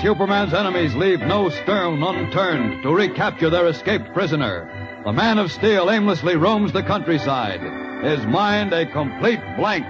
Superman's enemies leave no stone unturned to recapture their escaped prisoner, the Man of Steel aimlessly roams the countryside, his mind a complete blank.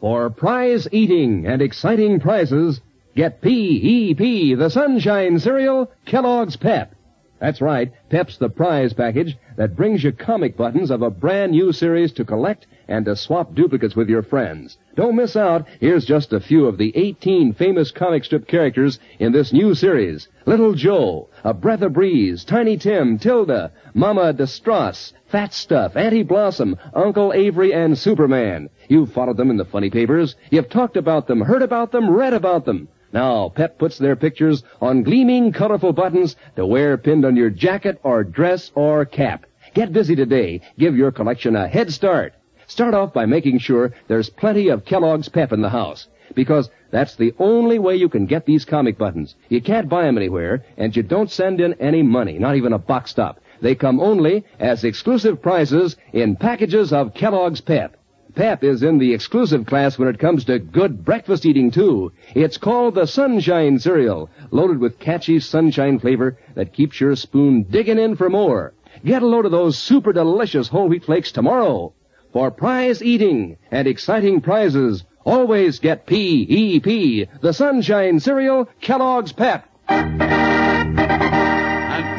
For prize eating and exciting prizes, get P-E-P, the Sunshine Cereal, Kellogg's Pep. That's right, Pep's the prize package that brings you comic buttons of a brand new series to collect and to swap duplicates with your friends. Don't miss out. Here's just a few of the 18 famous comic strip characters in this new series. Little Joe, A Breath of Breeze, Tiny Tim, Tilda, Mama Distrauss, Fat Stuff, Auntie Blossom, Uncle Avery, and Superman. You've followed them in the funny papers. You've talked about them, heard about them, read about them. Now, Pep puts their pictures on gleaming, colorful buttons to wear pinned on your jacket or dress or cap. Get busy today. Give your collection a head start. Start off by making sure there's plenty of Kellogg's Pep in the house. Because that's the only way you can get these comic buttons. You can't buy them anywhere, and you don't send in any money, not even a box top. They come only as exclusive prizes in packages of Kellogg's Pep. Pep is in the exclusive class when it comes to good breakfast eating, too. It's called the Sunshine Cereal, loaded with catchy sunshine flavor that keeps your spoon digging in for more. Get a load of those super delicious whole wheat flakes tomorrow. For prize eating and exciting prizes, always get P-E-P, the Sunshine Cereal, Kellogg's Pep. And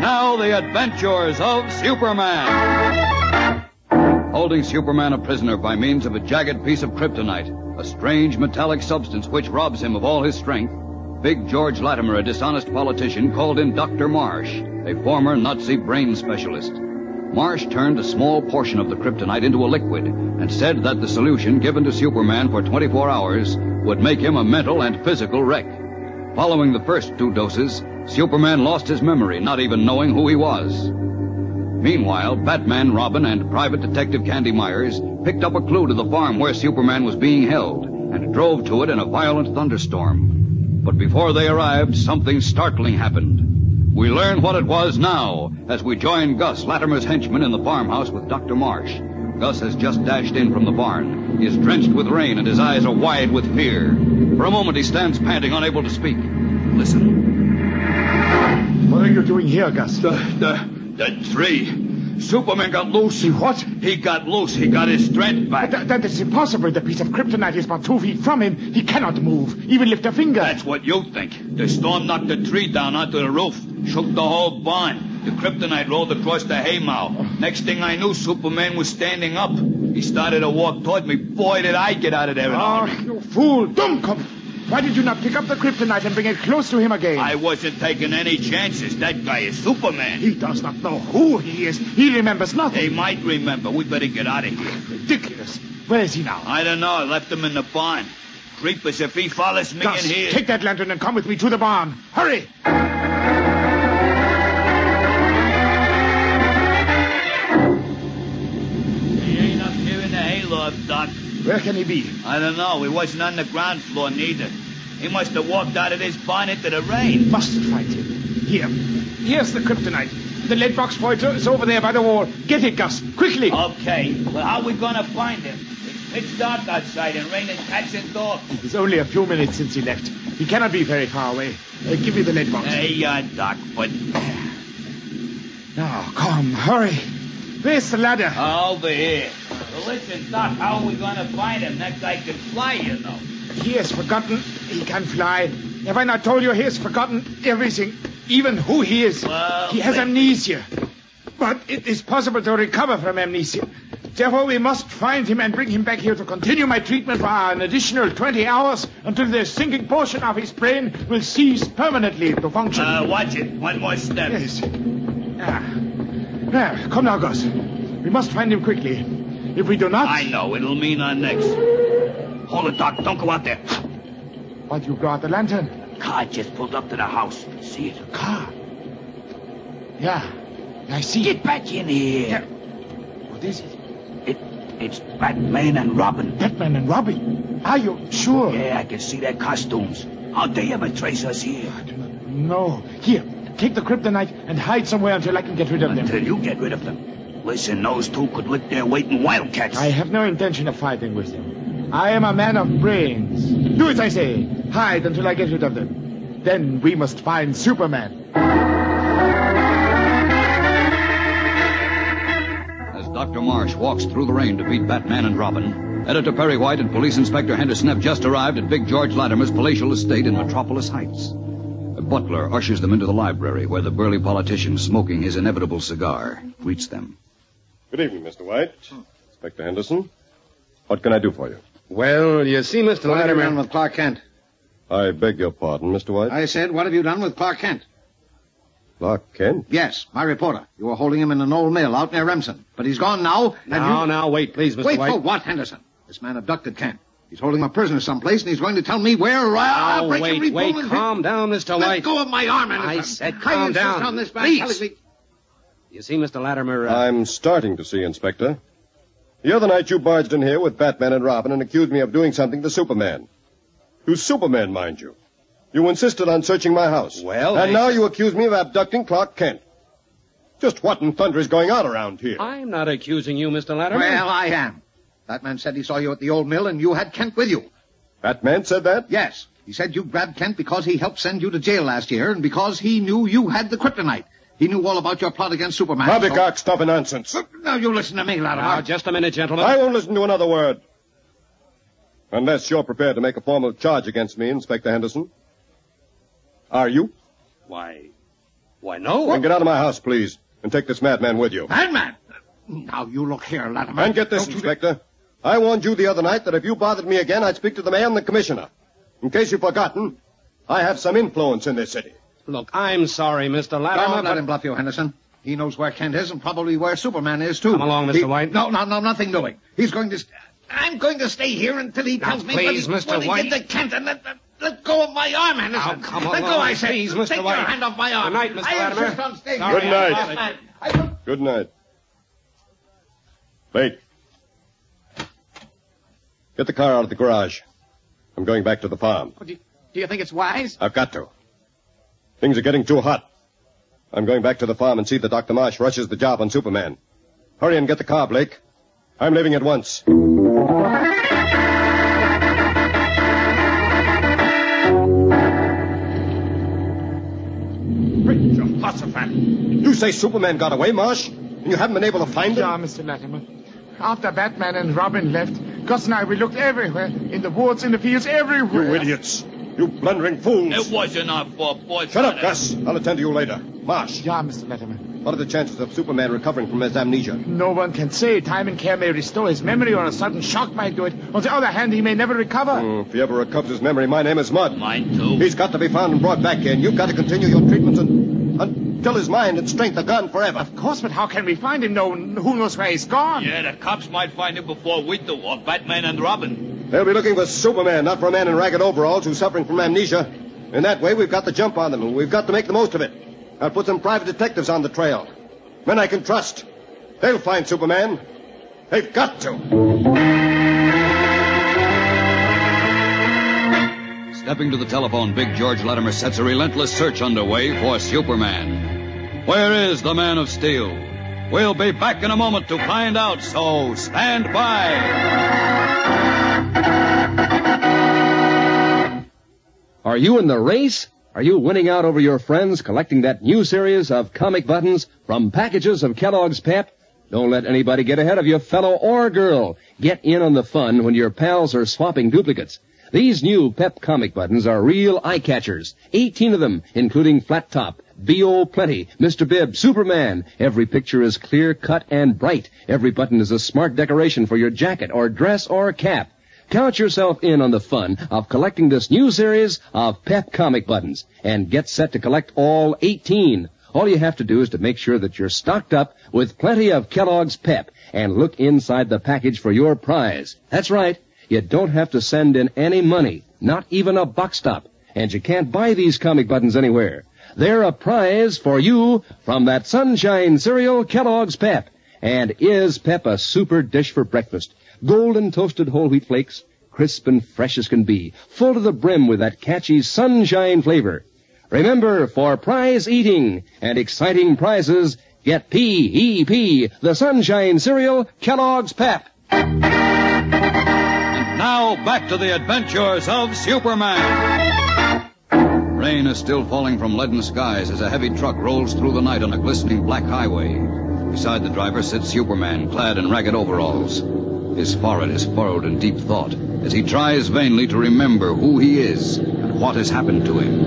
now, the adventures of Superman. Holding Superman a prisoner by means of a jagged piece of kryptonite, a strange metallic substance which robs him of all his strength, Big George Lattimer, a dishonest politician, called in Dr. Marsh, a former Nazi brain specialist. Marsh turned a small portion of the kryptonite into a liquid and said that the solution given to Superman for 24 hours would make him a mental and physical wreck. Following the first two doses, Superman lost his memory, not even knowing who he was. Meanwhile, Batman Robin and Private Detective Candy Myers picked up a clue to the farm where Superman was being held and drove to it in a violent thunderstorm. But before they arrived, something startling happened. We learn what it was now as we join Gus, Lattimer's henchman, in the farmhouse with Dr. Marsh. Gus has just dashed in from the barn. He is drenched with rain and his eyes are wide with fear. For a moment he stands panting, unable to speak. Listen. What are you doing here, Gus? The, the, the tree. Superman got loose. He what? He got loose. He got his strength back. That, that is impossible. The piece of kryptonite is about two feet from him. He cannot move, even lift a finger. That's what you think. The storm knocked the tree down onto the roof, shook the whole barn. The kryptonite rolled across the haymow. Next thing I knew, Superman was standing up. He started to walk toward me. Boy, did I get out of there Ah, hurry. you fool, Dummkopf! Why did you not pick up the kryptonite and bring it close to him again? I wasn't taking any chances. That guy is Superman. He does not know who he is. He remembers nothing. They might remember. We better get out of here. Ridiculous. Where is he now? I don't know. I left him in the barn. Creepers, if he follows me Gus, in here. take that lantern and come with me to the barn. Hurry! He ain't up here in the hayloft, Doc. Where can he be? I don't know. He wasn't on the ground floor neither. He must have walked out of this barn into the rain. Must find him. Here. Here's the kryptonite. The lead box it is over there by the wall. Get it, Gus. Quickly. Okay, but how are we gonna find him? It's pitch dark outside and raining cats and dogs. It's only a few minutes since he left. He cannot be very far away. Uh, give me the lead box. Hey, uh, Doc, but Now, come, hurry. Where's the ladder? over here. Well, listen, Doc, how are we gonna find him? That guy can fly, you know. He has forgotten he can fly. Have I not told you he has forgotten everything, even who he is? Well, he has amnesia. But it is possible to recover from amnesia. Therefore, we must find him and bring him back here to continue my treatment for an additional 20 hours until the sinking portion of his brain will cease permanently to function. Uh, watch it. One more step. Yes. Ah. Ah, come now, Gus. We must find him quickly. If we do not... I know. It'll mean our necks. Hold it, Doc. Don't go out there. What, you go out the lantern? Car just pulled up to the house. See it? Car? Yeah. I see. Get back in here. Yeah. What is it? It, it's Batman and Robin. Batman and Robin. Are you sure? Yeah, I can see their costumes. How'd they ever trace us here? No. Here, take the kryptonite and hide somewhere until I can get rid of them. Until you get rid of them. Listen, those two could lick their weight in wildcats. I have no intention of fighting with them. I am a man of brains. Do as I say. Hide until I get rid of them. Then we must find Superman. As Dr. Marsh walks through the rain to beat Batman and Robin, Editor Perry White and Police Inspector Henderson have just arrived at Big George Lattimer's palatial estate in Metropolis Heights. A butler ushers them into the library where the burly politician, smoking his inevitable cigar, greets them. Good evening, Mr. White. Inspector Henderson. What can I do for you? Well, you see, Mr. What have you done with Clark Kent? I beg your pardon, Mr. White. I said, what have you done with Clark Kent? Clark Kent. Yes, my reporter. You were holding him in an old mill out near Remsen. But he's gone now, and Now, you... now, wait, please, Mr. Wait White. Wait for what, Henderson? This man abducted Kent. He's holding him a prisoner someplace, and he's going to tell me where... Uh, I'll Oh, break wait, every wait, bone in calm down, Mr. Let White. Let go of my arm, Henderson. I said I calm insist down. on this man Please. Telling me... You see, Mr. Lattimer, uh, I'm starting to see, Inspector. The other night you barged in here with Batman and Robin and accused me of doing something to Superman. To Superman, mind you. You insisted on searching my house. Well, And I- now you accuse me of abducting Clark Kent. Just what in thunder is going on around here? I'm not accusing you, Mr. Lattimer. Well, I am. That man said he saw you at the old mill, and you had Kent with you. Batman said that? Yes. He said you grabbed Kent because he helped send you to jail last year, and because he knew you had the kryptonite. He knew all about your plot against Superman. Poppycock, stuff and nonsense. Now, you listen to me, Lattimer. Now, just a minute, gentlemen. I won't listen to another word. Unless you're prepared to make a formal charge against me, Inspector Henderson. Are you? Why, why, no. Then get out of my house, please, and take this madman with you. Madman! Now, you look here, Lattimer. And get this, Don't you- Inspector. I warned you the other night that if you bothered me again, I'd speak to the mayor and the commissioner. In case you've forgotten, I have some influence in this city. Look, I'm sorry, Mr. Lattimer. Don't let but- him bluff you, Henderson. He knows where Kent is and probably where Superman is, too. Come along, Mr. He- White. No, no, no, nothing doing. He's going to... St- I'm going to stay here until he Now, tells me please, what he, Mr. what he White. did to Kent and let, let, let go of my arm, Henderson. Now, come let along, go, I say. please, Mr. Take White. your hand off my arm. Good night, Mr. I Lattimer. insist on staying Sorry, Good here. night. Yes, I Good night. Wait. Get the car out of the garage. I'm going back to the farm. Oh, do you, do you think it's wise? I've got to. Things are getting too hot. I'm going back to the farm and see that Dr. Marsh rushes the job on Superman. Hurry and get the car, Blake. I'm leaving at once. Jehoshaphat. You say Superman got away, Marsh? And you haven't been able to find him? Yeah, Mr. Lattimer. After Batman and Robin left, Gus and I, we looked everywhere. In the woods, in the fields, everywhere. You idiots. You blundering fools. It wasn't our fault, boy. Shut up, Gus. I'll attend to you later. Marsh, Yeah, Mr. Lattimer. what are the chances of Superman recovering from his amnesia? No one can say. Time and care may restore his memory, or a sudden shock might do it. On the other hand, he may never recover. Hmm, if he ever recovers his memory, my name is Mud. Mine, too. He's got to be found and brought back here, and you've got to continue your treatments un- until his mind and strength are gone forever. Of course, but how can we find him? No, who knows where he's gone? Yeah, the cops might find him before we do, or Batman and Robin. They'll be looking for Superman, not for a man in ragged overalls who's suffering from amnesia. In that way, we've got the jump on them, and we've got to make the most of it. I'll put some private detectives on the trail. Men I can trust. They'll find Superman. They've got to. Stepping to the telephone, Big George Lattimer sets a relentless search underway for Superman. Where is the Man of Steel? We'll be back in a moment to find out, so stand by. Are you in the race? Are you winning out over your friends collecting that new series of comic buttons from packages of Kellogg's Pep? Don't let anybody get ahead of you, fellow or girl. Get in on the fun when your pals are swapping duplicates. These new Pep comic buttons are real eye catchers. 18 of them, including flat top, B.O. Plenty, Mr. Bibb, Superman. Every picture is clear cut and bright. Every button is a smart decoration for your jacket or dress or cap. Count yourself in on the fun of collecting this new series of Pep comic buttons and get set to collect all 18. All you have to do is to make sure that you're stocked up with plenty of Kellogg's Pep and look inside the package for your prize. That's right. You don't have to send in any money, not even a buck stop. And you can't buy these comic buttons anywhere. They're a prize for you from that sunshine cereal Kellogg's Pep. And is Pep a super dish for breakfast? Golden toasted whole wheat flakes, crisp and fresh as can be, full to the brim with that catchy sunshine flavor. Remember, for prize eating and exciting prizes, get P-E-P, the sunshine cereal Kellogg's Pep. And now back to the adventures of Superman. Rain is still falling from leaden skies as a heavy truck rolls through the night on a glistening black highway. Beside the driver sits Superman, clad in ragged overalls. His forehead is furrowed in deep thought as he tries vainly to remember who he is and what has happened to him.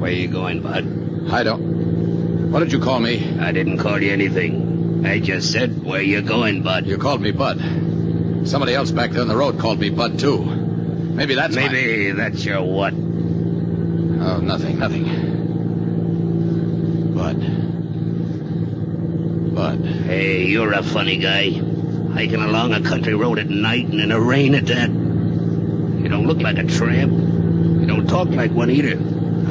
Where you going, Bud? I don't. What did you call me? I didn't call you anything. I just said, where you going, Bud? You called me Bud. Somebody else back there on the road called me Bud, too. Maybe that's my- Maybe that's your what? Oh, nothing, nothing. Bud. Bud. Hey, you're a funny guy. Hiking along a country road at night and in the rain at that. You don't look like a tramp. You don't talk like one either.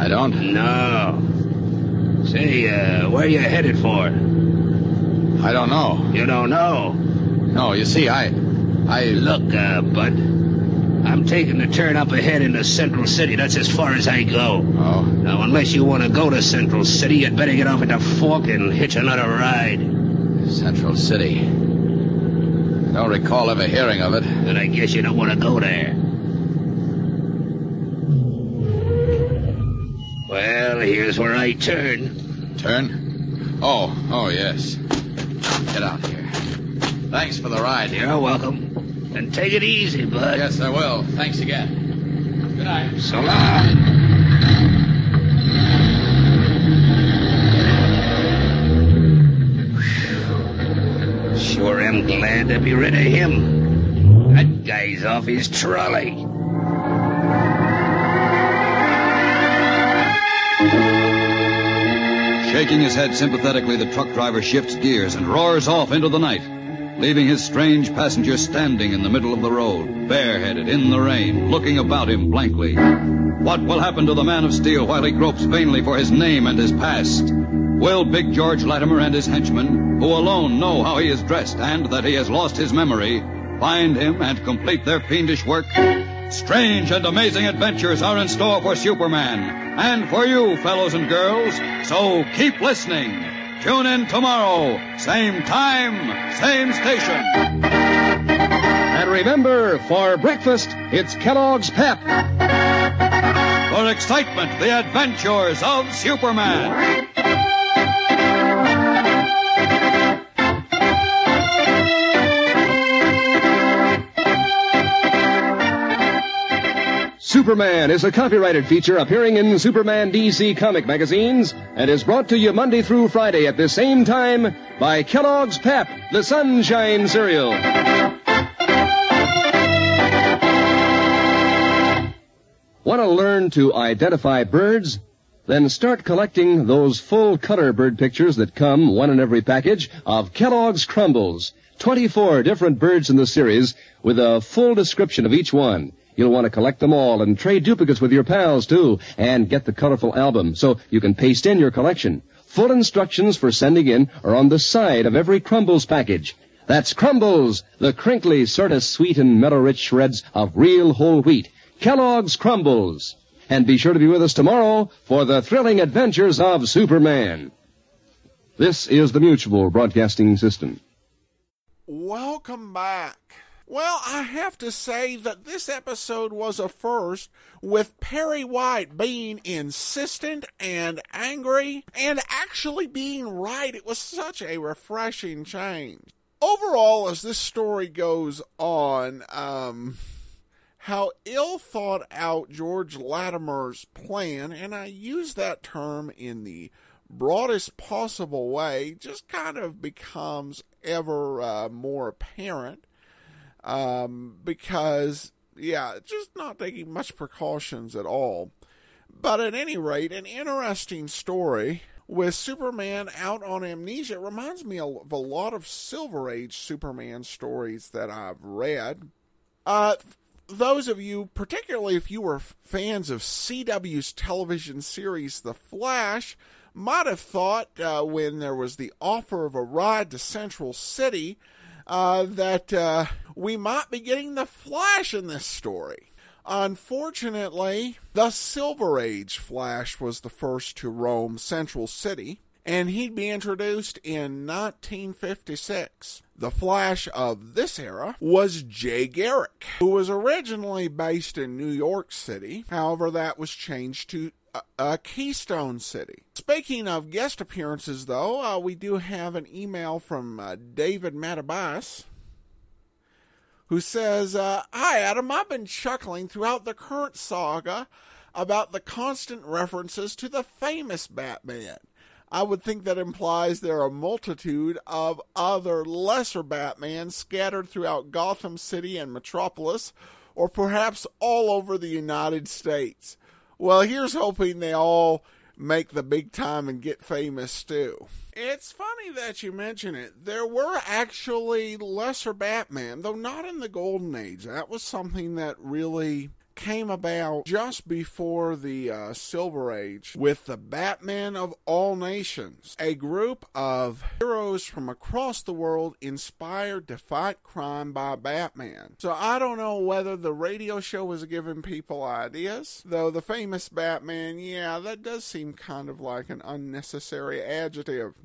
I don't? No. Say, uh, where are you headed for? I don't know. You don't know. No, you see, I. I. Look, uh, Bud. I'm taking the turn up ahead into Central City. That's as far as I go. Oh. Now, unless you want to go to Central City, you'd better get off at the Fork and hitch another ride. Central City. I don't recall ever hearing of it. Then I guess you don't want to go there. Well, here's where I turn. Turn? Oh, oh, yes. Get out here. Thanks for the ride. You're welcome. And take it easy, bud. Yes, I will. Thanks again. Good night. So long. Sure am glad to be rid of him. That guy's off his trolley. Shaking his head sympathetically, the truck driver shifts gears and roars off into the night, leaving his strange passenger standing in the middle of the road, bareheaded in the rain, looking about him blankly. What will happen to the man of steel while he gropes vainly for his name and his past? Will Big George Lattimer and his henchmen, who alone know how he is dressed and that he has lost his memory, find him and complete their fiendish work? Strange and amazing adventures are in store for Superman and for you, fellows and girls. So keep listening. Tune in tomorrow, same time, same station. And remember, for breakfast, it's Kellogg's Pep. For excitement, the adventures of Superman. Superman is a copyrighted feature appearing in Superman DC comic magazines and is brought to you Monday through Friday at the same time by Kellogg's Pep, the Sunshine Cereal. Want to learn to identify birds? Then start collecting those full color bird pictures that come, one in every package, of Kellogg's Crumbles. 24 different birds in the series with a full description of each one. You'll want to collect them all and trade duplicates with your pals too, and get the colorful album so you can paste in your collection. Full instructions for sending in are on the side of every Crumbles package. That's Crumbles, the crinkly, sort of sweet and mellow-rich shreds of real whole wheat. Kellogg's Crumbles. And be sure to be with us tomorrow for the thrilling adventures of Superman. This is the Mutual Broadcasting System. Welcome back. Well, I have to say that this episode was a first, with Perry White being insistent and angry, and actually being right. It was such a refreshing change. Overall, as this story goes on, um, how ill thought out George Lattimer's plan, and I use that term in the broadest possible way, just kind of becomes ever uh, more apparent um, because, yeah, just not taking much precautions at all. But at any rate, an interesting story with Superman out on amnesia it reminds me of a lot of Silver Age Superman stories that I've read. Uh, those of you, particularly if you were fans of CW's television series The Flash, might have thought uh, when there was the offer of a ride to Central City uh, that uh, we might be getting the Flash in this story. Unfortunately, the Silver Age Flash was the first to roam Central City, and he'd be introduced in 1956. The Flash of this era was Jay Garrick, who was originally based in New York City. However, that was changed to uh, Keystone City. Speaking of guest appearances, though, uh, we do have an email from uh, David Matabas who says, uh, Hi, Adam. I've been chuckling throughout the current saga about the constant references to the famous Batman. I would think that implies there are a multitude of other lesser Batmans scattered throughout Gotham City and Metropolis, or perhaps all over the United States. Well, here's hoping they all make the big time and get famous too. It's funny that you mention it. There were actually lesser Batman, though not in the Golden Age. That was something that really came about just before the uh, Silver Age with the Batman of All Nations, a group of heroes from across the world inspired to fight crime by Batman. So I don't know whether the radio show was giving people ideas, though the famous Batman, yeah, that does seem kind of like an unnecessary adjective.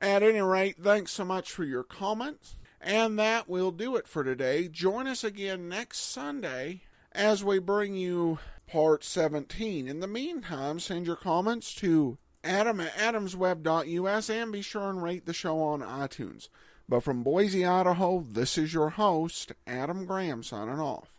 At any rate, thanks so much for your comments. And that will do it for today. Join us again next Sunday as we bring you part 17. In the meantime, send your comments to adam at adamsweb.us and be sure and rate the show on iTunes. But from Boise, Idaho, this is your host, Adam Graham, signing off.